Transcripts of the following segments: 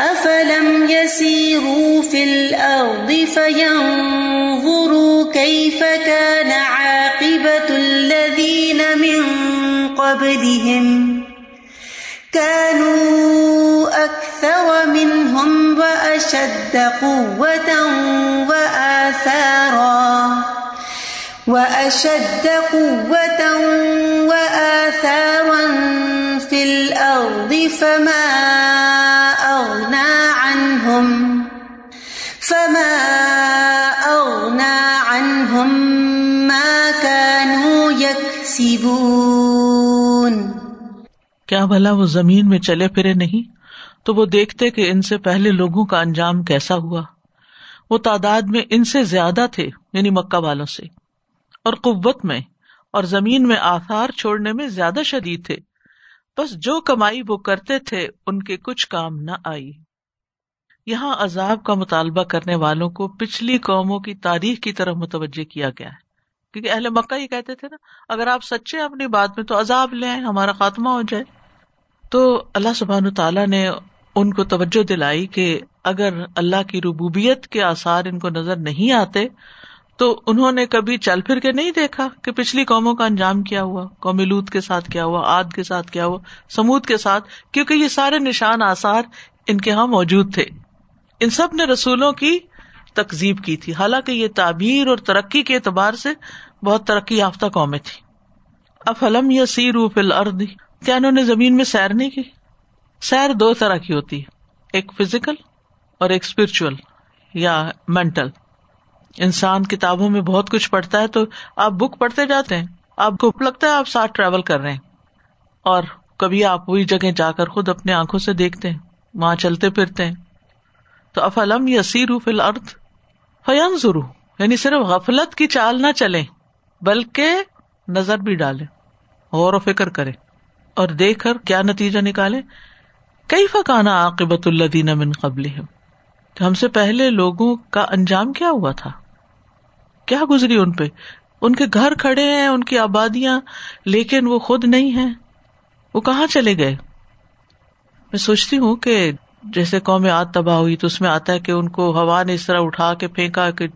افلم يسيروا في الارض فينظروا كيف كان عاقبة الذين من قبلهم كانوا اكثر منهم واشد قوة وآثارا واشد قوة وآثارا في الارض فما يكسبون کیا بھلا وہ زمین میں چلے پھرے نہیں؟ تو وہ دیکھتے کہ ان سے پہلے لوگوں کا انجام کیسا ہوا۔ وہ تعداد میں ان سے زیادہ تھے یعنی مکہ والوں سے۔ اور قوت میں اور زمین میں آثار چھوڑنے میں زیادہ شدید تھے۔ بس جو کمائی وہ کرتے تھے، ان کے کچھ کام نہ آئی۔ یہاں عذاب کا مطالبہ کرنے والوں کو پچھلی قوموں کی تاریخ کی طرف متوجہ کیا گیا۔ ہے کیونکہ اہل مکہ یہ کہتے تھے نا، اگر آپ سچے اپنی بات میں تو عذاب لیں ہمارا خاتمہ ہو جائے۔ تو اللہ سبحان تعالیٰ نے ان کو توجہ دلائی کہ اگر اللہ کی ربوبیت کے آثار ان کو نظر نہیں آتے، تو انہوں نے کبھی چل پھر کے نہیں دیکھا کہ پچھلی قوموں کا انجام کیا ہوا قومی لوت کے ساتھ کیا ہوا آد کے ساتھ کیا ہوا، سمود کے ساتھ، کیونکہ یہ سارے نشان آثار ان کے یہاں موجود تھے۔ ان سب نے رسولوں کی تقزیب کی تھی۔ حالانکہ یہ تعبیر اور ترقی کے اعتبار سے بہت ترقی یافتہ قومیں تھی افلم یا سی فل ارد کیا انہوں نے زمین میں سیر نہیں کی؟ سیر دو طرح کی ہوتی ہے، ایک فزیکل اور ایک اسپرچل یا مینٹل انسان کتابوں میں بہت کچھ پڑھتا ہے تو آپ بک پڑھتے جاتے ہیں، آپ کو لگتا ہے آپ ساتھ ٹریول کر رہے ہیں۔ اور کبھی آپ وہی جگہ جا کر خود اپنے آنکھوں سے دیکھتے ہیں، وہاں چلتے پھرتے ہیں۔ تو افلم یا سیرو فل ارد فیان یعنی صرف غفلت کی چال نہ چلے بلکہ نظر بھی ڈالے غور و فکر کرے اور دیکھ کر کیا نتیجہ نکالے کئی فکانا عاقبت اللہ من قبل ہم سے پہلے لوگوں کا انجام کیا ہوا تھا؟ کیا گزری ان پہ؟ ان کے گھر کھڑے ہیں، ان کی آبادیاں، لیکن وہ خود نہیں ہے وہ کہاں چلے گئے؟ میں سوچتی ہوں کہ جیسے قوم آد تباہ ہوئی تو اس میں آتا ہے کہ ان کو ہوا نے اس طرح اٹھا کے پھینکا کہ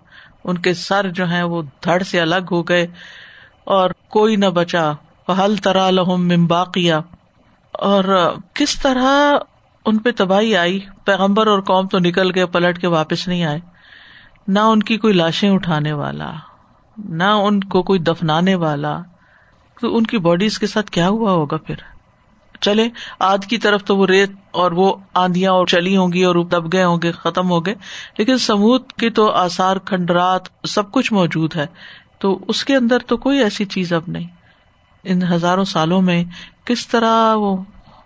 ان کے سر جو ہے وہ دھڑ سے الگ ہو گئے اور کوئی نہ بچا۔ پہل ترا لہم ممباقیا اور کس طرح ان پہ تباہی آئی؟ پیغمبر اور قوم تو نکل گئے، پلٹ کے واپس نہیں آئے۔ نہ ان کی کوئی لاشیں اٹھانے والا، نہ ان کو کوئی دفنانے والا۔ تو ان کی باڈیز کے ساتھ کیا ہوا ہوگا پھر؟ چلے۔ آج کی طرف تو وہ ریت اور وہ آندیاں اور چلی ہوں گی اور دب گئے ہوں گے، ختم ہو گئے۔ لیکن سمود کی تو آسار کھنڈرات سب کچھ موجود ہے۔ تو اس کے اندر تو کوئی ایسی چیز اب نہیں۔ ان ہزاروں سالوں میں کس طرح وہ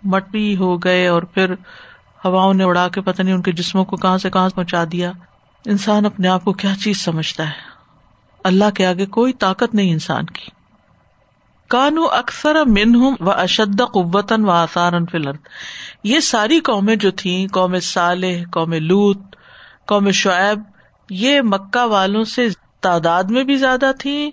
مٹی ہو گئے اور پھر ہواؤں نے اڑا کے پتہ نہیں ان کے جسموں کو کہاں سے کہاں پہنچا دیا۔ انسان اپنے آپ کو کیا چیز سمجھتا ہے؟ اللہ کے آگے کوئی طاقت نہیں انسان کی۔ کانو اکثر منہم و اشد قوتن و آثارن فلر یہ ساری قومیں جو تھیں، قوم صالح، قوم لوت قوم شعیب، یہ مکہ والوں سے تعداد میں بھی زیادہ تھی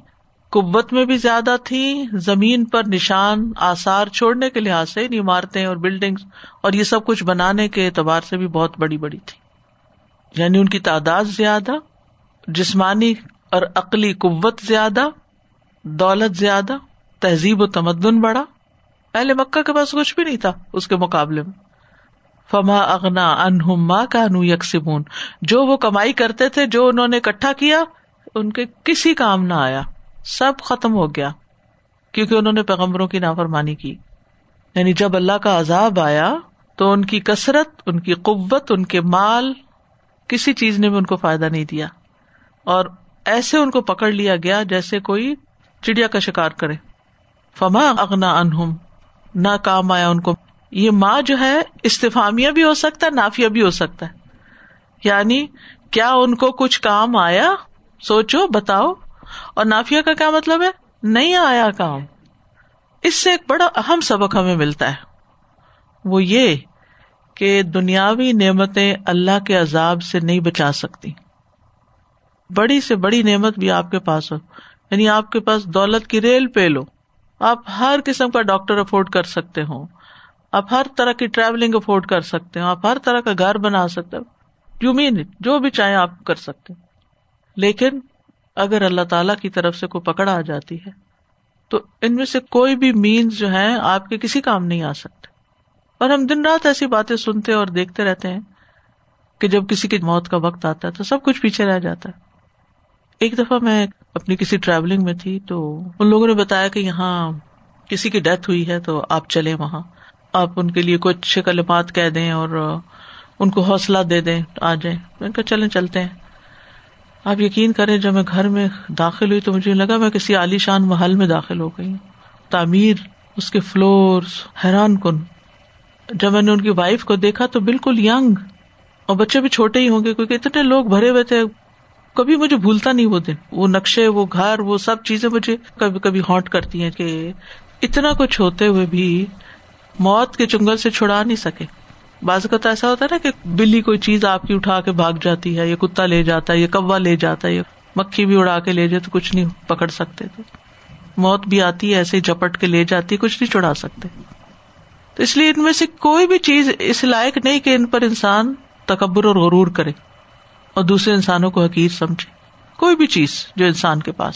قوت میں بھی زیادہ تھی زمین پر نشان، آثار چھوڑنے کے لحاظ سے عمارتیں اور بلڈنگ اور یہ سب کچھ بنانے کے اعتبار سے بھی بہت بڑی بڑی تھی یعنی ان کی تعداد زیادہ، جسمانی اور عقلی قوت زیادہ، دولت زیادہ تہذیب و تمدن بڑھا۔ پہلے مکہ کے پاس کچھ بھی نہیں تھا اس کے مقابلے میں۔ فما اغنا انہم ما کانو یکسبون جو وہ کمائی کرتے تھے، جو انہوں نے اکٹھا کیا، ان کے کسی کام نہ آیا۔ سب ختم ہو گیا۔ کیونکہ انہوں نے پیغمبروں کی نافرمانی کی۔ یعنی جب اللہ کا عذاب آیا، تو ان کی کثرت، ان کی قوت، ان کے مال، کسی چیز نے بھی ان کو فائدہ نہیں دیا۔ اور ایسے ان کو پکڑ لیا گیا جیسے کوئی چڑیا کا شکار کرے۔ فما اغنا انہم نہ کام آیا ان کو۔ یہ ماں جو ہے، استفامیہ بھی ہو سکتا ہے، نافیہ بھی ہو سکتا ہے۔ یعنی کیا ان کو کچھ کام آیا؟ سوچو، بتاؤ۔ اور نافیہ کا کیا مطلب ہے؟ نہیں آیا کام۔ اس سے ایک بڑا اہم سبق ہمیں ملتا ہے۔ وہ یہ کہ دنیاوی نعمتیں اللہ کے عذاب سے نہیں بچا سکتی۔ بڑی سے بڑی نعمت بھی آپ کے پاس ہو۔ یعنی آپ کے پاس دولت کی ریل پہ لو۔ آپ ہر قسم کا ڈاکٹر افورڈ کر سکتے ہو آپ ہر طرح کی ٹریولنگ افورڈ کر سکتے ہو آپ ہر طرح کا گھر بنا سکتے ہو یو مین اٹ جو بھی چاہیں آپ کر سکتے لیکن اگر اللہ تعالی کی طرف سے کوئی پکڑ آ جاتی ہے، تو ان میں سے کوئی بھی مینس جو ہے آپ کے کسی کام نہیں آ سکتے۔ اور ہم دن رات ایسی باتیں سنتے اور دیکھتے رہتے ہیں کہ جب کسی کی موت کا وقت آتا ہے تو سب کچھ پیچھے رہ جاتا ہے۔ ایک دفعہ میں اپنی کسی ٹریولنگ میں تھی تو ان لوگوں نے بتایا کہ یہاں کسی کی ڈیتھ ہوئی ہے تو آپ چلے وہاں۔ آپ ان کے لیے کچھ کلمات کہہ دیں اور ان کو حوصلہ دے دیں۔ آ جائیں۔ میں کہ چلیں، چلتے ہیں۔ آپ یقین کریں جب میں گھر میں داخل ہوئی تو مجھے لگا میں کسی عالی شان محل میں داخل ہو گئی۔ تعمیر، اس کے فلور حیران کن۔ جب میں نے ان کی وائف کو دیکھا تو بالکل یگ اور بچے بھی چھوٹے ہی ہوں گے کیونکہ اتنے لوگ بھرے ہوئے تھے۔ کبھی مجھے بھولتا نہیں وہ دن۔ وہ نقشے، وہ گھر، وہ سب چیزیں مجھے کبھی کبھی ہانٹ کرتی ہیں کہ اتنا کچھ ہوتے ہوئے بھی موت کے چنگل سے چھڑا نہیں سکے۔ بعض کا تو ایسا ہوتا ہے نا کہ بلی کوئی چیز آپ کی اٹھا کے بھاگ جاتی ہے، یا کتا لے جاتا ہے، یا کوا لے جاتا ہے، یا مکھی بھی اڑا کے لے جائے تو کچھ نہیں پکڑ سکتے۔ تو موت بھی آتی ہے، ایسے ہی جپٹ کے لے جاتی ہے، کچھ نہیں چھڑا سکتے۔ تو اس لیے ان میں سے کوئی بھی چیز اس لائق نہیں کہ ان پر انسان تکبر اور غرور کرے۔ اور دوسرے انسانوں کو حقیر سمجھے۔ کوئی بھی چیز جو انسان کے پاس۔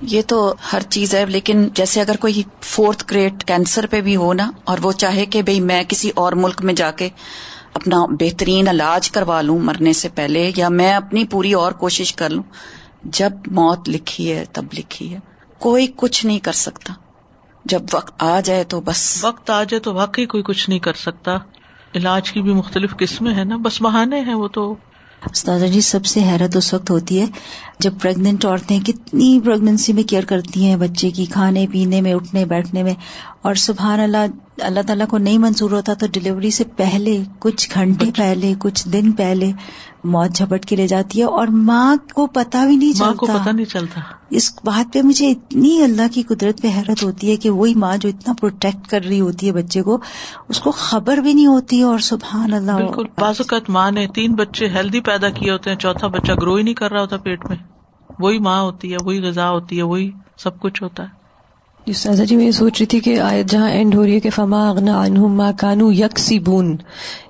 یہ تو ہر چیز ہے لیکن جیسے اگر کوئی فورتھ گریڈ کینسر پہ بھی ہو نا اور وہ چاہے کہ بھائی میں کسی اور ملک میں جا کے اپنا بہترین علاج کروا لوں مرنے سے پہلے یا میں اپنی پوری اور کوشش کر لوں جب موت لکھی ہے تب لکھی ہے۔ کوئی کچھ نہیں کر سکتا۔ جب وقت آ جائے تو بس۔ وقت آ جائے تو واقعی کوئی کچھ نہیں کر سکتا۔ علاج کی بھی مختلف قسمیں ہیں نا بس بہانے ہیں وہ تو۔ استاذہ جی سب سے حیرت اس وقت ہوتی ہے جب پریگنٹ عورتیں کتنی پریگنینسی میں کیئر کرتی ہیں بچے کی کھانے پینے میں اٹھنے بیٹھنے میں۔ اور سبحان اللہ اللہ تعالیٰ کو نہیں منظور ہوتا تو ڈلیوری سے پہلے کچھ گھنٹے پہلے کچھ دن پہلے موت جھپٹ کے لے جاتی ہے اور ماں کو پتا بھی نہیں ماں کو چلتا۔ پتا نہیں چلتا۔ اس بات پہ مجھے اتنی اللہ کی قدرت پہ حیرت ہوتی ہے کہ وہی ماں جو اتنا پروٹیکٹ کر رہی ہوتی ہے بچے کو اس کو خبر بھی نہیں ہوتی اور سبحان اللہ۔ بالکل بعض اوقات ماں نے تین بچے ہیلدی پیدا کیے ہوتے ہیں چوتھا بچہ گرو ہی نہیں کر رہا ہوتا پیٹ میں۔ وہی ماں ہوتی ہے وہی غذا ہوتی ہے وہی سب کچھ ہوتا ہے۔ سازا جی میں یہ سوچ رہی تھی کہ آیت جہاں اینڈ ہو رہی ہے کہ فما اغنا عنہم ما کانو یکسی بون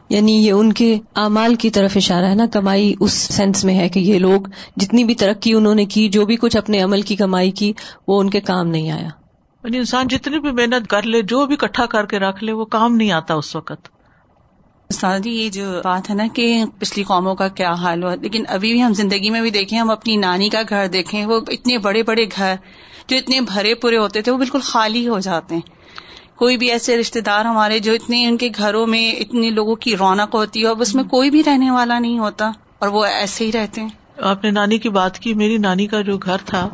یعنی یہ ان کے اعمال کی طرف اشارہ ہے نا کمائی اس سینس میں ہے کہ یہ لوگ جتنی بھی ترقی انہوں نے کی جو بھی کچھ اپنے عمل کی کمائی کی وہ ان کے کام نہیں آیا۔ یعنی انسان جتنی بھی محنت کر لے جو بھی اکٹھا کر کے رکھ لے وہ کام نہیں آتا اس وقت۔ جی یہ جو بات ہے نا کہ پچھلی قوموں کا کیا حال ہوا لیکن ابھی بھی ہم زندگی میں بھی دیکھیں ہم اپنی نانی کا گھر دیکھیں وہ اتنے بڑے بڑے گھر جو اتنے بھرے پورے ہوتے تھے وہ بالکل خالی ہو جاتے ہیں۔ کوئی بھی ایسے رشتے دار ہمارے جو اتنے ان کے گھروں میں اتنے لوگوں کی رونق ہوتی ہے اب اس میں کوئی بھی رہنے والا نہیں ہوتا اور وہ ایسے ہی رہتے ہیں۔ آپ نے نانی کی بات کی، میری نانی کا جو گھر تھا،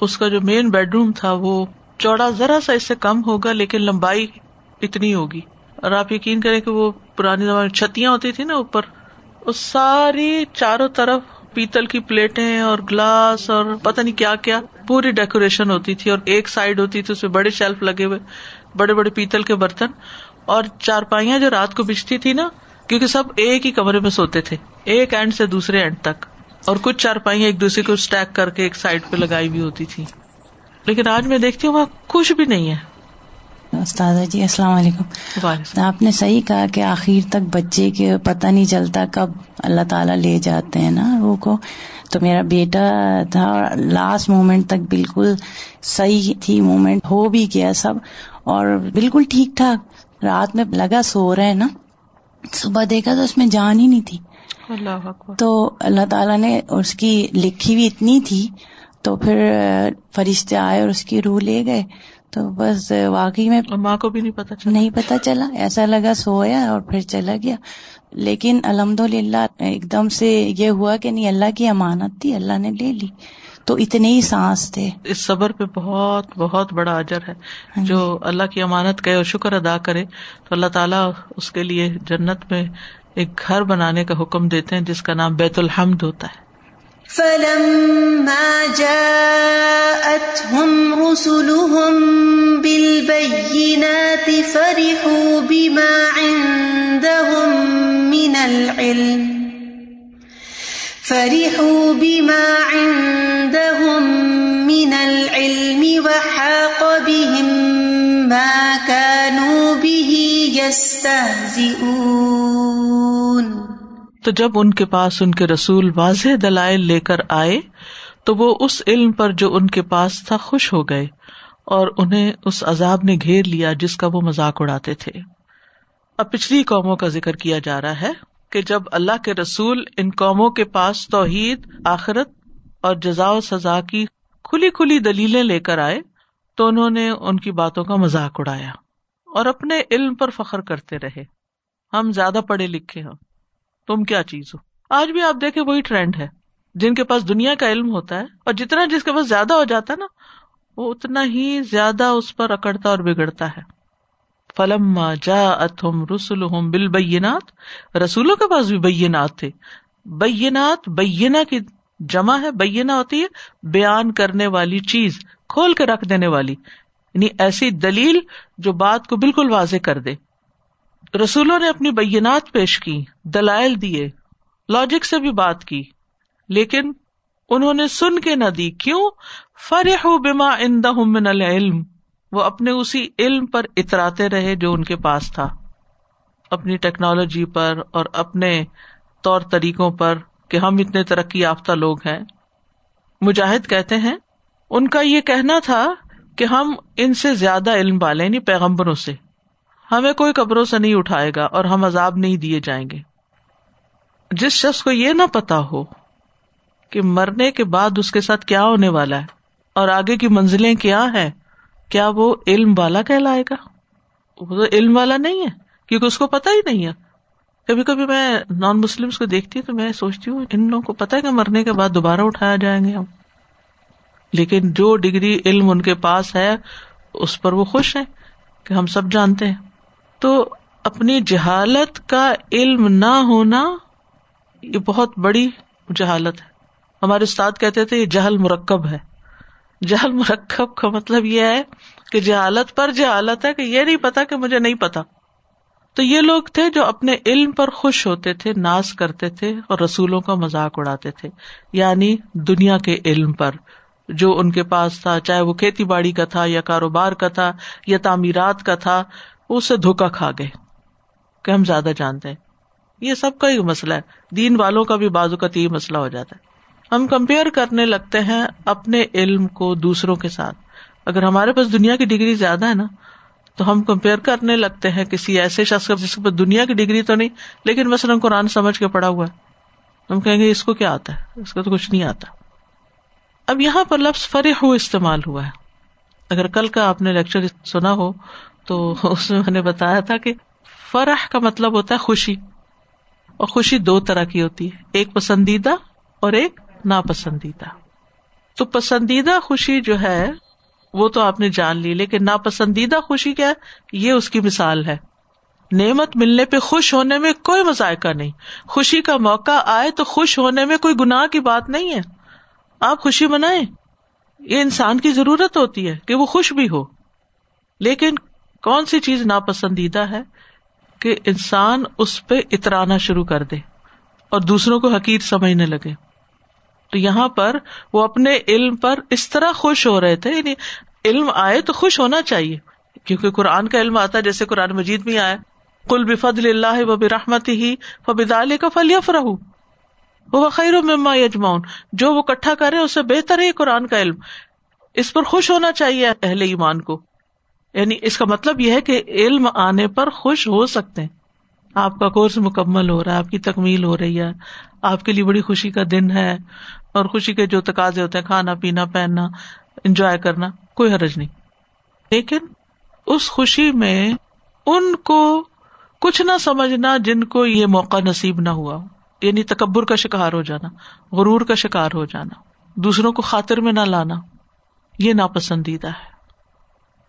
اس کا جو مین بیڈ روم تھا، وہ چوڑا ذرا سا اس سے کم ہوگا، لیکن لمبائی اتنی ہوگی۔ اور آپ یقین کریں کہ وہ پرانی زمانے میں چھتیاں ہوتی تھی نا اوپر، وہ ساری چاروں طرف پیتل کی پلیٹیں اور گلاس اور پتہ نہیں کیا کیا۔ پوری ڈیکوریشن ہوتی تھی اور ایک سائڈ ہوتی تھی اس میں بڑے شیلف لگے ہوئے بڑے بڑے پیتل کے برتن اور چارپائیاں جو رات کو بچتی تھی نا کیونکہ سب ایک ہی کمرے میں سوتے تھے ایک اینڈ سے دوسرے اینڈ تک اور کچھ چارپائیاں ایک دوسرے کو اسٹیک کر کے ایک سائڈ پہ لگائی ہوئی ہوتی تھی لیکن آج میں دیکھتی ہوں وہاں کچھ بھی نہیں ہے۔ استاذہ جی السلام علیکم۔ آپ نے صحیح کہا کہ آخر تک بچے کے پتہ نہیں چلتا کب اللہ تعالیٰ لے جاتے ہیں نا روح کو۔ تو میرا بیٹا تھا لاسٹ مومنٹ تک بالکل صحیح تھی مومنٹ ہو بھی گیا سب اور بالکل ٹھیک ٹھاک۔ رات میں لگا سو رہے نا۔ صبح دیکھا تو اس میں جان ہی نہیں تھی۔ اللہ تو اللہ تعالیٰ نے اس کی لکھی بھی اتنی تھی۔ تو پھر فرشتے آئے اور اس کی روح لے گئے۔ تو بس واقعی میں ماں کو بھی نہیں پتا چلا۔ نہیں پتا چلا۔ ایسا لگا سویا اور پھر چلا گیا۔ لیکن الحمد للہ ایک دم سے یہ ہوا کہ نہیں اللہ کی امانت تھی اللہ نے لے لی۔ تو اتنے ہی سانس تھے۔ اس صبر پہ بہت بہت بڑا اجر ہے۔ جو اللہ کی امانت کہ اور شکر ادا کرے تو اللہ تعالیٰ اس کے لیے جنت میں ایک گھر بنانے کا حکم دیتے ہیں جس کا نام بیت الحمد ہوتا ہے۔ فلما جاءتهم رسلهم بالبينات فرحوا بما عندهم من العلم. فرحوا بما عندهم من العلم وحاق بهم ما كانوا به يستهزئون. تو جب ان کے پاس ان کے رسول واضح دلائل لے کر آئے، تو وہ اس علم پر جو ان کے پاس تھا خوش ہو گئے اور انہیں اس عذاب نے گھیر لیا جس کا وہ مذاق اڑاتے تھے۔ اب پچھلی قوموں کا ذکر کیا جا رہا ہے کہ جب اللہ کے رسول ان قوموں کے پاس توحید، آخرت اور جزا و سزا کی کھلی کھلی دلیلیں لے کر آئے تو انہوں نے ان کی باتوں کا مذاق اڑایا اور اپنے علم پر فخر کرتے رہے۔ ہم زیادہ پڑھے لکھے ہوں۔ تم کیا چیز ہو؟ آج بھی آپ دیکھیں وہی ٹرینڈ ہے۔ جن کے پاس دنیا کا علم ہوتا ہے اور جتنا جس کے پاس زیادہ ہو جاتا ہے نا، وہ اتنا ہی زیادہ اس پر اکڑتا اور بگڑتا ہے۔ فلم جا اتم رسول بل بینات رسولوں کے پاس بھی بینات تھے۔ بینات، بینا کی جمع ہے، بینا ہوتی ہے، بیان کرنے والی چیز، کھول کے رکھ دینے والی۔ یعنی ایسی دلیل جو بات کو بالکل واضح کر دے۔ رسولوں نے اپنی بینات پیش کی، دلائل دیے لاجک سے بھی بات کی۔ لیکن انہوں نے سن کے نہ دی، کیوں؟ فرح بما من العلم۔ وہ اپنے اسی علم پر اتراتے رہے جو ان کے پاس تھا۔ اپنی ٹیکنالوجی پر اور اپنے طور طریقوں پر کہ ہم اتنے ترقی یافتہ لوگ ہیں۔ مجاہد کہتے ہیں، ان کا یہ کہنا تھا کہ ہم ان سے زیادہ علم والے یعنی پیغمبروں سے۔ ہمیں کوئی قبروں سے نہیں اٹھائے گا اور ہم عذاب نہیں دیے جائیں گے۔ جس شخص کو یہ نہ پتا ہو کہ مرنے کے بعد اس کے ساتھ کیا ہونے والا ہے اور آگے کی منزلیں کیا ہے کیا وہ علم والا کہلائے گا؟ وہ تو علم والا نہیں ہے، کیونکہ اس کو پتا ہی نہیں ہے۔ کبھی کبھی میں نان مسلم کو دیکھتی ہوں تو میں سوچتی ہوں، ان لوگوں کو پتا ہے کہ مرنے کے بعد دوبارہ اٹھایا جائیں گے ہم۔ لیکن جو ڈگری علم ان کے پاس ہے، اس پر وہ خوش ہے کہ ہم سب جانتے ہیں۔ تو اپنی جہالت کا علم نہ ہونا، یہ بہت بڑی جہالت ہے۔ ہمارے استاد کہتے تھے، یہ جہل مرکب ہے۔ جہل مرکب کا مطلب یہ ہے کہ جہالت پر جہالت ہے کہ یہ نہیں پتا کہ مجھے نہیں پتا۔ تو یہ لوگ تھے جو اپنے علم پر خوش ہوتے تھے، ناز کرتے تھے اور رسولوں کا مذاق اڑاتے تھے یعنی دنیا کے علم پر۔ جو ان کے پاس تھا، چاہے وہ کھیتی باڑی کا تھا یا کاروبار کا تھا یا تعمیرات کا تھا اسے دھوکا کھا گئے، کہ ہم زیادہ جانتے ہیں۔ یہ سب کا ہی مسئلہ ہے۔ دین والوں کا بھی بازو کا یہی مسئلہ ہو جاتا ہے۔ ہم کمپیئر کرنے لگتے ہیں اپنے علم کو دوسروں کے ساتھ۔ اگر ہمارے پاس دنیا کی ڈگری زیادہ ہے نا، تو ہم کمپیئر کرنے لگتے ہیں کسی ایسے شخص کا جس کے پاس دنیا کی ڈگری تو نہیں، لیکن مثلاً قرآن سمجھ کے پڑا ہوا ہے۔ ہم کہیں گے، اس کو کیا آتا ہے؟ اس کو تو کچھ نہیں آتا۔ اب یہاں پر لفظ فرح ہو استعمال ہوا ہے۔ اگر کل کا آپ نے لیکچر سنا ہو، تو اس میں میں نے بتایا تھا کہ فرح کا مطلب ہوتا ہے خوشی، اور خوشی دو طرح کی ہوتی ہے، ایک پسندیدہ اور ایک ناپسندیدہ۔ تو پسندیدہ خوشی جو ہے، وہ تو آپ نے جان لی، لیکن ناپسندیدہ خوشی کیا؟ یہ اس کی مثال ہے۔ نعمت ملنے پہ خوش ہونے میں کوئی مذائقہ نہیں۔ خوشی کا موقع آئے تو خوش ہونے میں کوئی گناہ کی بات نہیں ہے۔ آپ خوشی منائے یہ انسان کی ضرورت ہوتی ہے کہ وہ خوش بھی ہو۔ لیکن کون سی چیز ناپسندیدہ ہے؟ کہ انسان اس پہ اترانا شروع کر دے اور دوسروں کو حقیر سمجھنے لگے۔ تو یہاں پر وہ اپنے علم پر اس طرح خوش ہو رہے تھے یعنی علم آئے تو خوش ہونا چاہیے، کیونکہ قرآن کا علم آتا ہے، جیسے قرآن مجید میں آئے کل بفد اللہ و برحمت ہی فبال کا فلیف رہ وہ خیر و مما یجماؤن جو وہ کٹھا کرے اس سے بہتر ہے قرآن کا علم۔ اس پر خوش ہونا چاہیے اہل ایمان کو۔ یعنی اس کا مطلب یہ ہے کہ علم آنے پر خوش ہو سکتے ہیں۔ آپ کا کورس مکمل ہو رہا ہے، آپ کی تکمیل ہو رہی ہے، آپ کے لیے بڑی خوشی کا دن ہے۔ اور خوشی کے جو تقاضے ہوتے ہیں، کھانا، پینا، پہننا انجوائے کرنا، کوئی حرج نہیں۔ لیکن اس خوشی میں ان کو کچھ نہ سمجھنا جن کو یہ موقع نصیب نہ ہوا۔ یعنی تکبر کا شکار ہو جانا، غرور کا شکار ہو جانا، دوسروں کو خاطر میں نہ لانا، یہ ناپسندیدہ ہے۔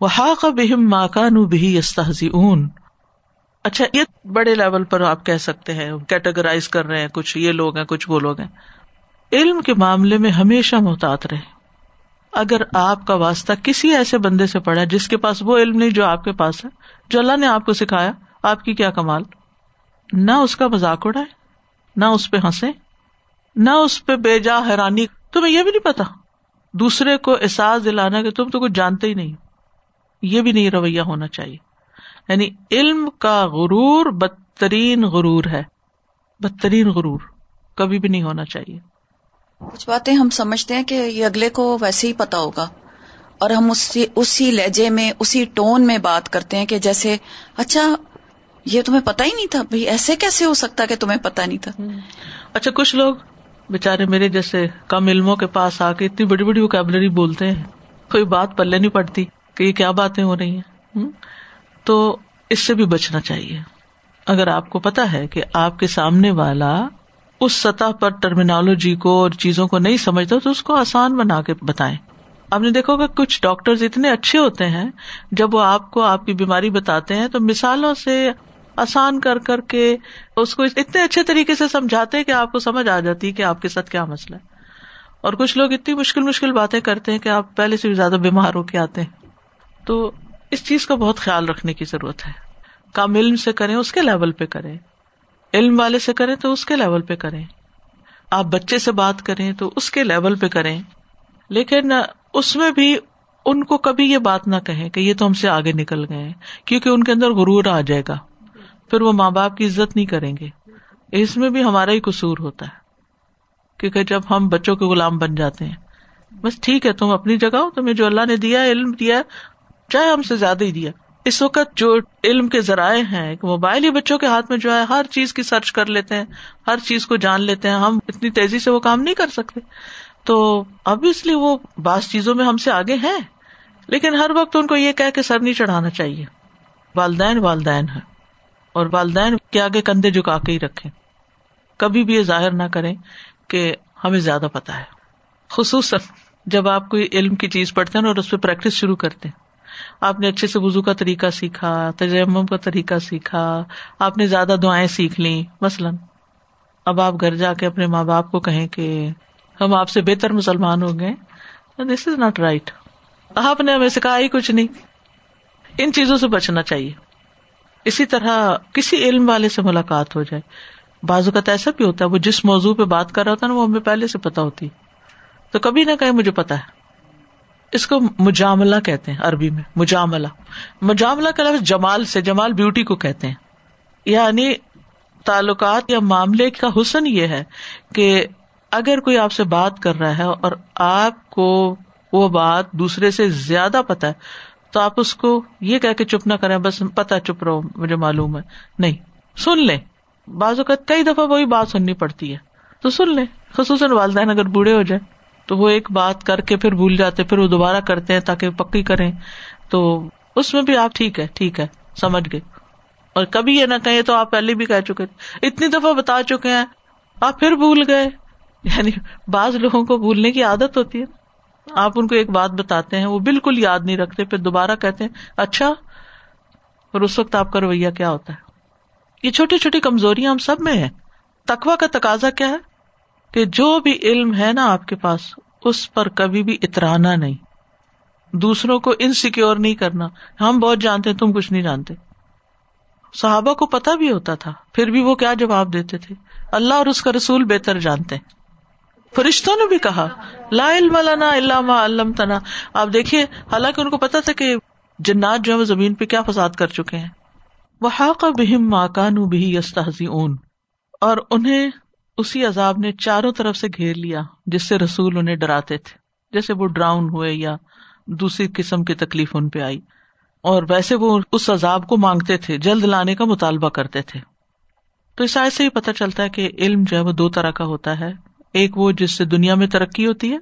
وہ کا بہم ماں کا نو بھی استحزی اون اچھا یہ بڑے لیول پر آپ کہہ سکتے ہیں کیٹاگرائز کر رہے ہیں، کچھ یہ لوگ ہیں، کچھ وہ لوگ ہیں۔ علم کے معاملے میں ہمیشہ محتاط رہے۔ اگر آپ کا واسطہ کسی ایسے بندے سے پڑا جس کے پاس وہ علم نہیں جو آپ کے پاس ہے، جو اللہ نے آپ کو سکھایا، آپ کی کیا کمال؟ نہ اس کا مذاق اڑائے، نہ اس پہ ہنسے، نہ اس پہ بے جا حیرانی۔ تمہیں یہ بھی نہیں پتا، دوسرے کو احساس دلانا کہ تم تو کچھ جانتے ہی نہیں۔ یہ بھی نہیں رویہ ہونا چاہیے۔ یعنی علم کا غرور بدترین غرور ہے۔ بدترین غرور کبھی بھی نہیں ہونا چاہیے۔ کچھ باتیں ہم سمجھتے ہیں کہ یہ اگلے کو ویسے ہی پتا ہوگا۔ اور ہم اسی اسی لہجے میں، اسی ٹون میں بات کرتے ہیں کہ جیسے اچھا یہ تمہیں پتا ہی نہیں تھا بھائی ایسے کیسے ہو سکتا کہ تمہیں پتا نہیں تھا؟ اچھا کچھ لوگ بےچارے میرے جیسے کم علموں کے پاس آ کے اتنی بڑی بڑی وکیبلری بولتے ہیں، کوئی بات پلے نہیں پڑتی کہ یہ کیا باتیں ہو رہی ہیں۔ تو اس سے بھی بچنا چاہیے۔ اگر آپ کو پتا ہے کہ آپ کے سامنے والا اس سطح پر ٹرمینالوجی کو اور چیزوں کو نہیں سمجھتا تو اس کو آسان بنا کے بتائیں۔ آپ نے دیکھو کہ کچھ ڈاکٹر اتنے اچھے ہوتے ہیں، جب وہ آپ کو آپ کی بیماری بتاتے ہیں تو مثالوں سے آسان کر کر کے اس کو اتنے اچھے طریقے سے سمجھاتے ہیں کہ آپ کو سمجھ آ جاتی ہے کہ آپ کے ساتھ کیا مسئلہ ہے۔ اور کچھ لوگ اتنی مشکل مشکل باتیں کرتے ہیں کہ آپ پہلے سے بھی زیادہ بیمار ہو کے آتے ہیں۔ تو اس چیز کا بہت خیال رکھنے کی ضرورت ہے۔ کام علم سے کریں، اس کے لیول پہ کریں۔ علم والے سے کریں تو اس کے لیول پہ کریں۔ آپ بچے سے بات کریں تو اس کے لیول پہ کریں۔ لیکن اس میں بھی ان کو کبھی یہ بات نہ کہیں کہ یہ تو ہم سے آگے نکل گئے کیونکہ ان کے اندر غرور آ جائے گا۔ پھر وہ ماں باپ کی عزت نہیں کریں گے۔ اس میں بھی ہمارا ہی قصور ہوتا ہے۔ کیونکہ جب ہم بچوں کے غلام بن جاتے ہیں، بس ٹھیک ہے، تم اپنی جگہ ہو، تمہیں جو اللہ نے دیا علم دیا چاہے ہم سے زیادہ ہی دیا۔ اس وقت جو علم کے ذرائع ہیں موبائل ہی بچوں کے ہاتھ میں جو ہے، ہر چیز کی سرچ کر لیتے ہیں، ہر چیز کو جان لیتے ہیں، ہم اتنی تیزی سے وہ کام نہیں کر سکتے۔ تو اب اس لیے وہ بعض چیزوں میں ہم سے آگے ہیں، لیکن ہر وقت ان کو یہ کہ سر نہیں چڑھانا چاہیے۔ والدین والدین ہے اور والدین کے آگے کندھے جھکا کے ہی رکھے کبھی بھی یہ ظاہر نہ کریں کہ ہمیں زیادہ پتا ہے۔ خصوصاً جب آپ کوئی علم کی چیز پڑھتے ہیں اور اس پہ پریکٹس شروع کرتے ہیں۔ آپ نے اچھے سے وزو کا طریقہ سیکھا، تجمم کا طریقہ سیکھا، آپ نے زیادہ دعائیں سیکھ لی مثلاً، اب آپ گھر جا کے اپنے ماں باپ کو کہیں کہ ہم آپ سے بہتر مسلمان ہو گئے دس از ناٹ رائٹ آپ نے ہمیں سکھایا ہی کچھ نہیں۔ ان چیزوں سے بچنا چاہیے۔ اسی طرح کسی علم والے سے ملاقات ہو جائے۔ بعض اوقات ایسا بھی ہوتا ہے، وہ جس موضوع پہ بات کر رہا ہوتا ہے نا، وہ ہمیں پہلے سے پتا ہوتی۔ تو کبھی نہ کہیں مجھے پتا ہے۔ اس کو مجاملہ کہتے ہیں عربی میں، مجاملہ۔ مجاملہ کا لفظ جمال سے، جمال بیوٹی کو کہتے ہیں۔ یعنی تعلقات یا معاملے کا حسن یہ ہے کہ اگر کوئی آپ سے بات کر رہا ہے اور آپ کو وہ بات دوسرے سے زیادہ پتا ہے، تو آپ اس کو یہ کہہ کے چپ نہ کریں، بس پتا چپ رہو، مجھے معلوم ہے۔ نہیں، سن لیں۔ بعض اوقات کئی دفعہ وہی بات سننی پڑتی ہے۔ تو سن لیں، خصوصاً والدین اگر بوڑھے ہو جائیں۔ تو وہ ایک بات کر کے پھر بھول جاتے، پھر وہ دوبارہ کرتے ہیں تاکہ پکی کریں۔ تو اس میں بھی آپ ٹھیک ہے ٹھیک ہے سمجھ گئے۔ اور کبھی یہ نہ کہیں تو آپ پہلے بھی کہہ چکے۔ اتنی دفعہ بتا چکے ہیں، آپ پھر بھول گئے۔ یعنی بعض لوگوں کو بھولنے کی عادت ہوتی ہے۔ آپ ان کو ایک بات بتاتے ہیں، وہ بالکل یاد نہیں رکھتے، پھر دوبارہ کہتے ہیں اچھا اور اس وقت آپ کا رویہ کیا ہوتا ہے؟ یہ چھوٹی چھوٹی کمزوریاں ہم سب میں ہے تقوا کا تقاضا کیا ہے؟ کہ جو بھی علم ہے نا آپ کے پاس، اس پر کبھی بھی اترانا نہیں۔ دوسروں کو انسیکیور نہیں کرنا۔ ہم بہت جانتے تم کچھ نہیں جانتے۔ صحابہ کو پتا بھی ہوتا تھا، پھر بھی وہ کیا جواب دیتے تھے؟ اللہ اور اس کا رسول بہتر جانتے فرشتوں نے بھی کہا، لا علم لنا علامہ علم تنا آپ دیکھیے، حالانکہ ان کو پتا تھا کہ جنات جو ہے وہ زمین پہ کیا فساد کر چکے ہیں۔ وہ حاق بہم ماکان بھی یستحزی اون اور انہیں اسی عذاب نے چاروں طرف سے گھیر لیا، جس سے رسول انہیں ڈراتے تھے۔ جیسے وہ ڈراؤن ہوئے یا دوسری قسم کی تکلیف ان پہ آئی۔ اور ویسے وہ اس عذاب کو مانگتے تھے، جلد لانے کا مطالبہ کرتے تھے۔ تو اس آئے سے ہی پتا چلتا ہے کہ علم جو ہے وہ دو طرح کا ہوتا ہے۔ ایک وہ جس سے دنیا میں ترقی ہوتی ہے،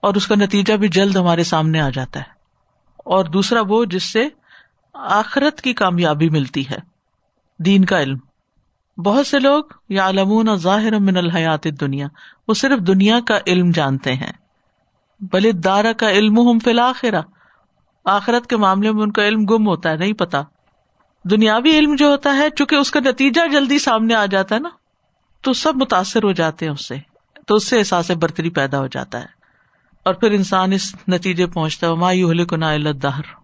اور اس کا نتیجہ بھی جلد ہمارے سامنے آ جاتا ہے۔ اور دوسرا وہ جس سے آخرت کی کامیابی ملتی ہے، دین کا علم۔ بہت سے لوگ یا علمون ظاہر من الحیات دنیا وہ صرف دنیا کا علم جانتے ہیں، بل دارا کا علم ہم فلاخرا آخرت کے معاملے میں ان کا علم گم ہوتا ہے، نہیں پتا۔ دنیاوی علم جو ہوتا ہے، چونکہ اس کا نتیجہ جلدی سامنے آ جاتا ہے نا، تو سب متاثر ہو جاتے ہیں اس سے، تو اس سے احساس برتری پیدا ہو جاتا ہے۔ اور پھر انسان اس نتیجے پہنچتا ہے مایو کو نا دہر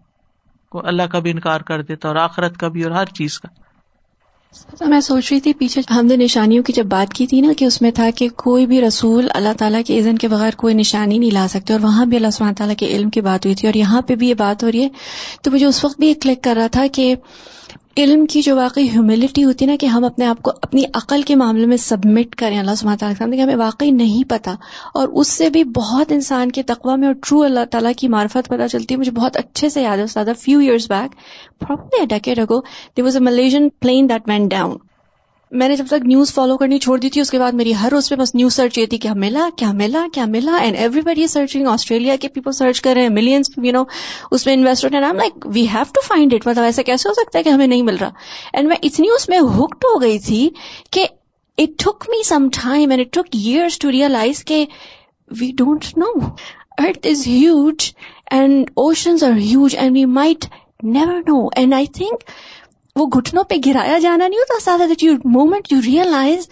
کو اللہ کا بھی انکار کر دیتا اور آخرت کا بھی اور ہر چیز کا۔ میں سوچ رہی تھی، پیچھے ہم نے نشانیوں کی جب بات کی تھی نا، کہ اس میں تھا کہ کوئی بھی رسول اللہ تعالیٰ کے اذن کے بغیر کوئی نشانی نہیں لا سکتے، اور وہاں بھی اللہ سبحانہ تعالیٰ کے علم کی بات ہوئی تھی، اور یہاں پہ بھی یہ بات ہو رہی ہے۔ تو مجھے اس وقت بھی یہ کلک کر رہا تھا کہ علم کی جو واقعی ہیوملٹی ہوتی ہے نا کہ ہم اپنے آپ کو اپنی عقل کے معاملے میں سبمٹ کریں، اللہ سبحانہ تعالیٰ کے کہ ہمیں واقعی نہیں پتا۔ اور اس سے بھی بہت انسان کے تقوی میں اور ٹرو اللہ تعالیٰ کی معرفت پتہ چلتی ہے۔ مجھے بہت اچھے سے یاد ہے، استاد few years back decade ago the was a Malaysian plane that went down میں نے جب تک نیوز فالو کرنی چھوڑ دی تھی، اس کے بعد میری ہر اس پہ بس نیوز سرچ یہ تھی کیا ملا کیا ملا کیا ملا and everybody searching Australia کے پیپل سرچ کر رہے ہیں ملینس یو نو اس میں investor like we have to find it مطلب ایسا کیسے ہو سکتا ہے کہ ہمیں نہیں مل رہا؟ اینڈ میں اتنی اس میں ہکڈ ہو گئی تھی کہ it took me some time and it took years to realize کہ we don't know earth is huge and oceans are huge and we might never know and I think وہ گھٹنوں پہ گرایا جانا نہیں ہوتا سادہ that you moment you realize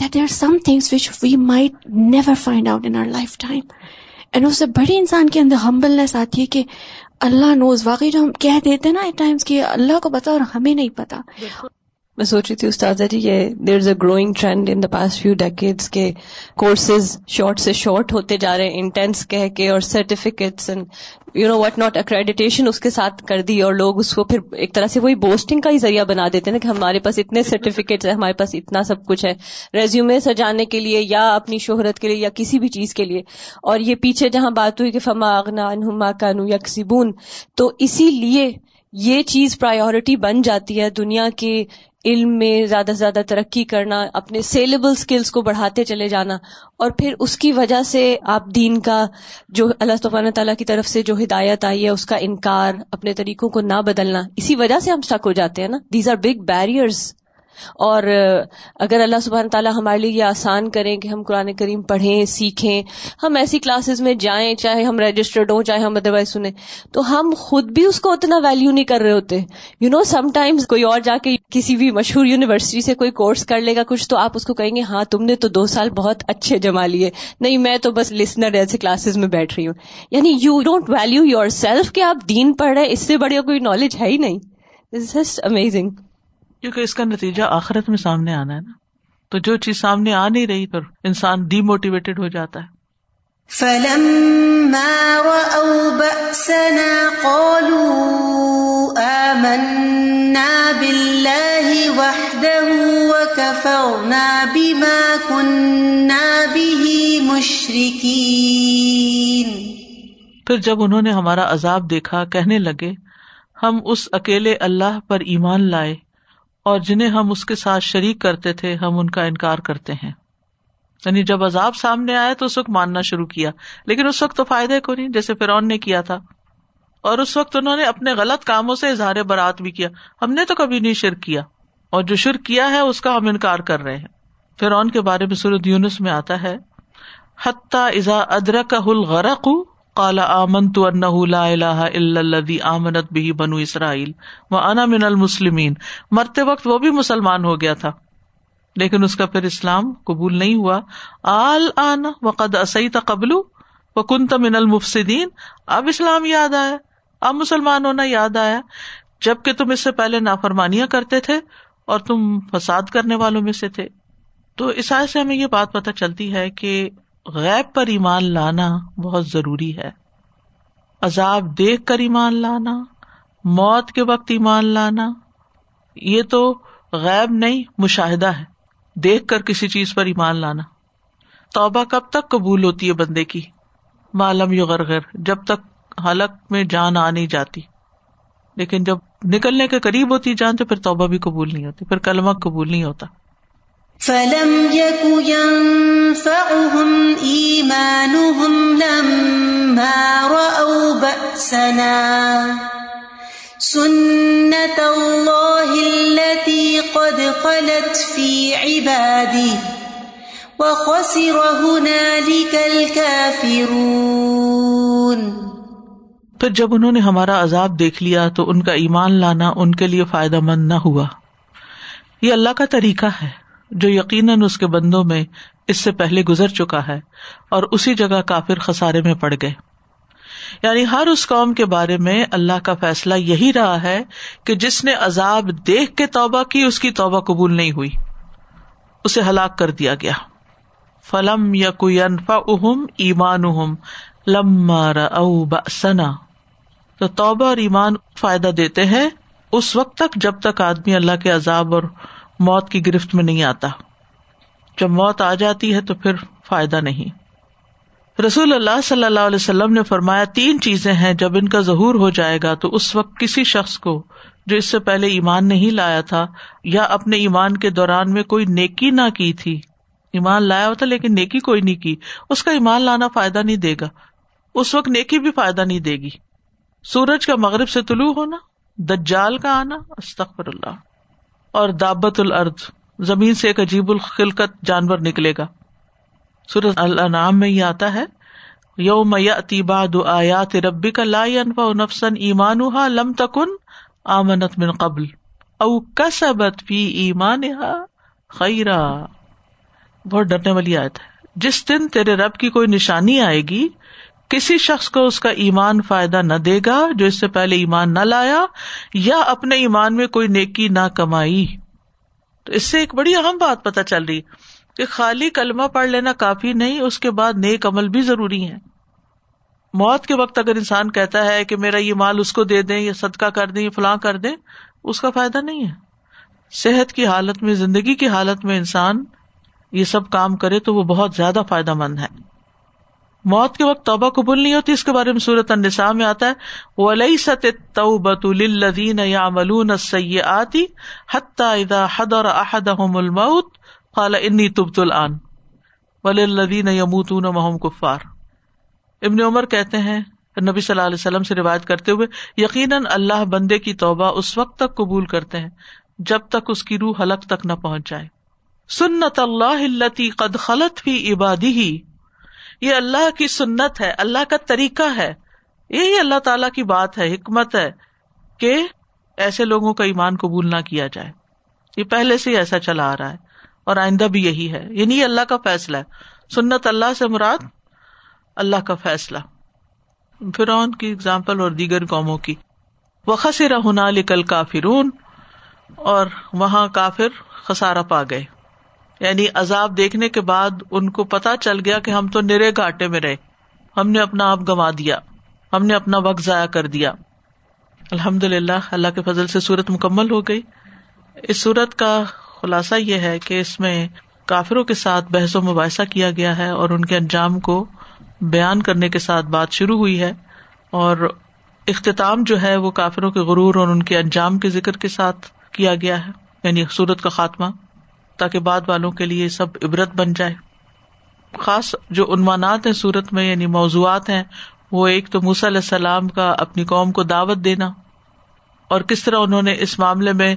that there are some things which we might never find out in our lifetime and اس سے بڑی انسان کے اندر ہمبلنس آتی ہے کہ اللہ نوز واقعی جو ہم کہہ دیتے ہیں نا ایٹ ٹائمس کہ اللہ کو پتا اور ہمیں نہیں پتا۔ میں سوچ رہی تھی استاذہ جی یہ there is a growing trend in the past few decades کے کورسز شارٹ سے شارٹ ہوتے جا رہے ہیں انٹینس کہہ کے اور certificates you know what not accreditation اس کے ساتھ کر دی اور لوگ اس کو پھر ایک طرح سے وہی بوسٹنگ کا ہی ذریعہ بنا دیتے ہیں نا کہ ہمارے پاس اتنے سرٹیفکیٹس ہیں، ہمارے پاس اتنا سب کچھ ہے۔ ریزیومے سجانے کے لیے یا اپنی شہرت کے لیے یا کسی بھی چیز کے لیے۔ اور یہ پیچھے جہاں بات ہوئی کہ فما اغنا انہما کانو یکسبون تو اسی لیے یہ چیز پرائیورٹی بن جاتی ہے دنیا کے علم میں زیادہ سے زیادہ ترقی کرنا، اپنے سیلیبل اسکلس کو بڑھاتے چلے جانا اور پھر اس کی وجہ سے آپ دین کا جو اللہ سبحانہ تعالیٰ کی طرف سے جو ہدایت آئی ہے، اس کا انکار، اپنے طریقوں کو نہ بدلنا، اسی وجہ سے ہم اسٹک ہو جاتے ہیں نا۔ دیز آر بگ بیریئرز اور اگر اللہ سبحانہ تعالیٰ ہمارے لیے یہ آسان کریں کہ ہم قرآن کریم پڑھیں، سیکھیں، ہم ایسی کلاسز میں جائیں، چاہے ہم رجسٹرڈ ہوں، چاہے ہم ادر وائز سنیں، تو ہم خود بھی اس کو اتنا ویلیو نہیں کر رہے ہوتے۔ یو نو سم ٹائمز کوئی اور جا کے کسی بھی مشہور یونیورسٹی سے کوئی کورس کر لے گا، کچھ تو آپ اس کو کہیں گے ہاں تم نے تو دو سال بہت اچھے جما لیے۔ نہیں، میں تو بس لسنر ایسے کلاسز میں بیٹھ رہی ہوں۔ یعنی you don't value yourself کہ آپ دین پڑھ رہے اس سے بڑی کوئی نالج ہے ہی نہیں۔ دس از امیزنگ کیونکہ اس کا نتیجہ آخرت میں سامنے آنا ہے نا۔ تو جو چیز سامنے آ نہیں رہی پھر انسان ڈی موٹیویٹیڈ ہو جاتا ہے۔ پھر جب انہوں نے ہمارا عذاب دیکھا کہنے لگے ہم اس اکیلے اللہ پر ایمان لائے۔ اور جنہیں ہم اس کے ساتھ شریک کرتے تھے، ہم ان کا انکار کرتے ہیں۔ یعنی جب عذاب سامنے آئے تو اس وقت ماننا شروع کیا، لیکن اس وقت تو فائدے کو نہیں، جیسے فرعون نے کیا تھا۔ اور اس وقت انہوں نے اپنے غلط کاموں سے اظہار برات بھی کیا۔ ہم نے تو کبھی نہیں شرک کیا، اور جو شرک کیا ہے، اس کا ہم انکار کر رہے ہیں۔ فرعون کے بارے میں سورت یونس میں آتا ہے، حتیٰ ازا ادرک الغرق کالا آمن تو لا الہ الا آمنت بھی بنو اسرائیل وہ انا من المسلمین۔ مرتے وقت وہ بھی مسلمان ہو گیا تھا، لیکن اس کا پھر اسلام قبول نہیں ہوا۔ آل آنا وقد اسیت قبل و کنت من المفسدین۔ اب اسلام یاد آیا، اب مسلمان ہونا یاد آیا۔ جبکہ تم اس سے پہلے نافرمانیاں کرتے تھے اور تم فساد کرنے والوں میں سے تھے۔ تو اس سے ہمیں یہ بات پتہ چلتی ہے کہ غیب پر ایمان لانا بہت ضروری ہے۔ عذاب دیکھ کر ایمان لانا، موت کے وقت ایمان لانا، یہ تو غیب نہیں، مشاہدہ ہے۔ دیکھ کر کسی چیز پر ایمان لانا۔ توبہ کب تک قبول ہوتی ہے بندے کی؟ معلوم یو غرغر جب تک حلق میں جان آ نہیں جاتی۔ لیکن جب نکلنے کے قریب ہوتی جان، تو پھر توبہ بھی قبول نہیں ہوتی، پھر کلمہ قبول نہیں ہوتا۔ فلم يك ينفعهم إيمانهم لما رأوا بأسنا سنة الله التي قد خلت في عبادي وخسر هنالك الكافرون پھر جب انہوں نے ہمارا عذاب دیکھ لیا تو ان کا ایمان لانا ان کے لیے فائدہ مند نہ ہوا۔ یہ اللہ کا طریقہ ہے۔ جو یقیناً اس کے بندوں میں اس سے پہلے گزر چکا ہے اور اسی جگہ کافر خسارے میں پڑ گئے۔ یعنی ہر اس قوم کے بارے میں اللہ کا فیصلہ یہی رہا ہے کہ جس نے عذاب دیکھ کے توبہ کی، اس کی توبہ قبول نہیں ہوئی۔ اسے ہلاک کر دیا گیا۔ فلم یا کوئی اہم ایمان اہم لما سنا تو توبہ اور ایمان فائدہ دیتے ہیں اس وقت تک جب تک آدمی اللہ کے عذاب اور موت کی گرفت میں نہیں آتا۔ جب موت آ جاتی ہے تو پھر فائدہ نہیں۔ رسول اللہ صلی اللہ علیہ وسلم نے فرمایا، تین چیزیں ہیں، جب ان کا ظہور ہو جائے گا تو اس وقت کسی شخص کو جو اس سے پہلے ایمان نہیں لایا تھا یا اپنے ایمان کے دوران میں کوئی نیکی نہ کی تھی۔ ایمان لایا ہوتا لیکن نیکی کوئی نہیں کی۔ اس کا ایمان لانا فائدہ نہیں دے گا۔ اس وقت نیکی بھی فائدہ نہیں دے گی۔ سورج کا مغرب سے طلوع ہونا، دجال کا آنا استخر اللہ۔ اور دابت الرد زمین سے ایک عجیب الخلقت جانور نکلے گا۔ سورج النعام میں یہ آتا ہے، یوم یباد آیات ربی کا لا انفا نفسن ایمان لم تکن آمنت من قبل، او کسبت فی ایمان خیرا۔ بہت ڈرنے والی آیت ہے۔ جس دن تیرے رب کی کوئی نشانی آئے گی کسی شخص کو اس کا ایمان فائدہ نہ دے گا جو اس سے پہلے ایمان نہ لایا یا اپنے ایمان میں کوئی نیکی نہ کمائی۔ تو اس سے ایک بڑی اہم بات پتہ چل رہی کہ خالی کلمہ پڑھ لینا کافی نہیں، اس کے بعد نیک عمل بھی ضروری ہے موت کے وقت اگر انسان کہتا ہے کہ میرا یہ مال اس کو دے دیں یا صدقہ کر دیں یا فلاں کر دیں، اس کا فائدہ نہیں ہے۔ صحت کی حالت میں، زندگی کی حالت میں انسان یہ سب کام کرے تو وہ بہت زیادہ فائدہ مند ہے۔ موت کے وقت توبہ قبول نہیں ہوتی، اس کے بارے میں صورت النساء میں آتا ہے ولی ست توبۃ للذین یعملون السیئات حتی اذا حضر احدهم الموت قال انی تبت الان وللذین یموتون وهم کفار ابن عمر کہتے ہیں، نبی صلی اللہ علیہ وسلم سے روایت کرتے ہوئے، یقیناً اللہ بندے کی توبہ اس وقت تک قبول کرتے ہیں، جب تک اس کی روح حلق تک نہ پہنچ جائے۔ سنت اللہ قد خلط فی عبادی ہی یہ اللہ کی سنت ہے، اللہ کا طریقہ ہے۔ یہی اللہ تعالی کی بات ہے، حکمت ہے کہ ایسے لوگوں کا ایمان قبول نہ کیا جائے۔ یہ پہلے سے ایسا چلا آ رہا ہے اور آئندہ بھی یہی ہے۔ یعنی یہ اللہ کا فیصلہ ہے۔ سنت اللہ سے مراد اللہ کا فیصلہ۔ فرعون کی اگزامپل اور دیگر قوموں کی۔ وخصر ہونا لکل کافرون اور وہاں کافر خسارا پا گئے۔ یعنی عذاب دیکھنے کے بعد ان کو پتا چل گیا کہ ہم تو نرے گاٹے میں رہے۔ ہم نے اپنا آپ گنوا دیا۔ ہم نے اپنا وقت ضائع کر دیا۔ الحمد للہ اللہ کے فضل سے سورت مکمل ہو گئی۔ اس سورت کا خلاصہ یہ ہے کہ اس میں کافروں کے ساتھ بحث و مباحثہ کیا گیا ہے اور ان کے انجام کو بیان کرنے کے ساتھ بات شروع ہوئی ہے اور اختتام جو ہے وہ کافروں کے غرور اور ان کے انجام کے ذکر کے ساتھ کیا گیا ہے۔ یعنی سورت کا خاتمہ۔ تاکہ بعد والوں کے لیے سب عبرت بن جائے۔ خاص جو عنوانات ہیں سورت میں یعنی موضوعات ہیں، وہ ایک تو موسی علیہ السلام کا اپنی قوم کو دعوت دینا اور کس طرح انہوں نے اس معاملے میں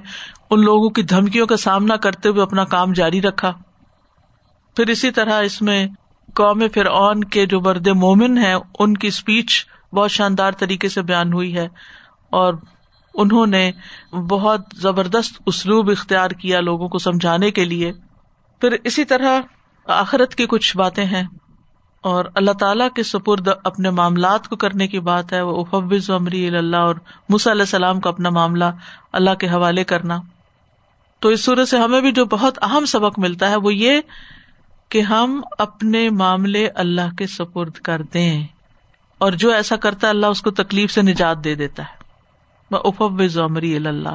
ان لوگوں کی دھمکیوں کا سامنا کرتے ہوئے اپنا کام جاری رکھا۔ پھر اسی طرح اس میں قوم فرعون کے جو مرد مومن ہے ان کی اسپیچ بہت شاندار طریقے سے بیان ہوئی ہے اور انہوں نے بہت زبردست اسلوب اختیار کیا لوگوں کو سمجھانے کے لیے۔ پھر اسی طرح آخرت کی کچھ باتیں ہیں۔ اور اللہ تعالیٰ کے سپرد اپنے معاملات کو کرنے کی بات ہے۔ وہ افوز عمری اللہ اور مس علیہ السلام کا اپنا معاملہ اللہ کے حوالے کرنا۔ تو اس صورت سے ہمیں بھی جو بہت اہم سبق ملتا ہے وہ یہ کہ ہم اپنے معاملے اللہ کے سپرد کر دیں۔ اور جو ایسا کرتا ہے اللہ اس کو تکلیف سے نجات دے دیتا ہے۔ افوز عمری اللہ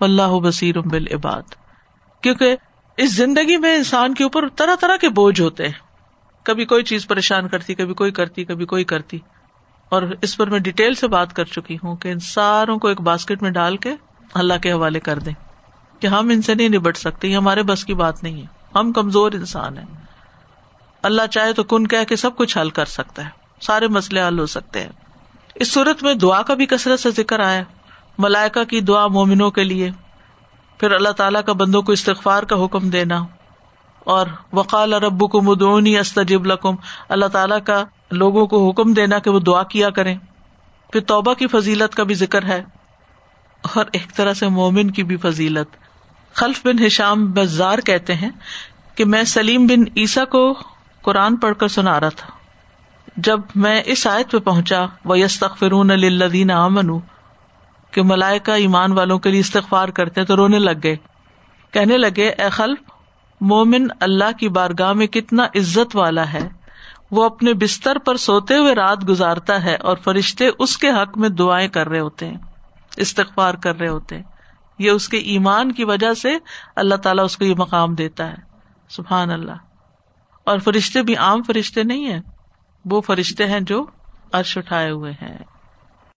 اللہ بصیر بل عباد کیونکہ اس زندگی میں انسان کے اوپر طرح طرح کے بوجھ ہوتے ہیں۔ کبھی کوئی چیز پریشان کرتی، کبھی کوئی کرتی، کبھی کوئی کرتی۔ اور اس پر میں ڈیٹیل سے بات کر چکی ہوں کہ ان ساروں کو ایک باسکٹ میں ڈال کے اللہ کے حوالے کر دیں کہ ہم ان سے نہیں نبٹ سکتے، یہ ہمارے بس کی بات نہیں ہے۔ ہم کمزور انسان ہیں۔ اللہ چاہے تو کن کہ کے سب کچھ حل کر سکتا ہے، سارے مسئلے حل ہو سکتے ہیں۔ اس صورت میں دعا کا بھی کثرت سے ذکر آیا ملائکا کی دعا مومنوں کے لیے۔ پھر اللہ تعالیٰ کا بندوں کو استغفار کا حکم دینا۔ اور وقال رب کو مدونی استجب لکم۔ اللہ تعالیٰ کا لوگوں کو حکم دینا کہ وہ دعا کیا کریں۔ پھر توبہ کی فضیلت کا بھی ذکر ہے۔ اور ایک طرح سے مومن کی بھی فضیلت۔ خلف بن ہشام بزار کہتے ہیں کہ میں سلیم بن عیسیٰ کو قرآن پڑھ کر سنا رہا تھا۔ جب میں اس آیت پہ پہنچا وہ یس تخرون الدین امن کہ ملائکہ ایمان والوں کے لیے استغفار کرتے تو رونے لگ گئے۔ کہنے لگے، اے خلف مومن اللہ کی بارگاہ میں کتنا عزت والا ہے۔ وہ اپنے بستر پر سوتے ہوئے رات گزارتا ہے اور فرشتے اس کے حق میں دعائیں کر رہے ہوتے ہیں، استغفار کر رہے ہوتے ہیں۔ یہ اس کے ایمان کی وجہ سے اللہ تعالیٰ اس کو یہ مقام دیتا ہے۔ سبحان اللہ۔ اور فرشتے بھی عام فرشتے نہیں ہیں۔ وہ فرشتے ہیں جو عرش اٹھائے ہوئے ہیں۔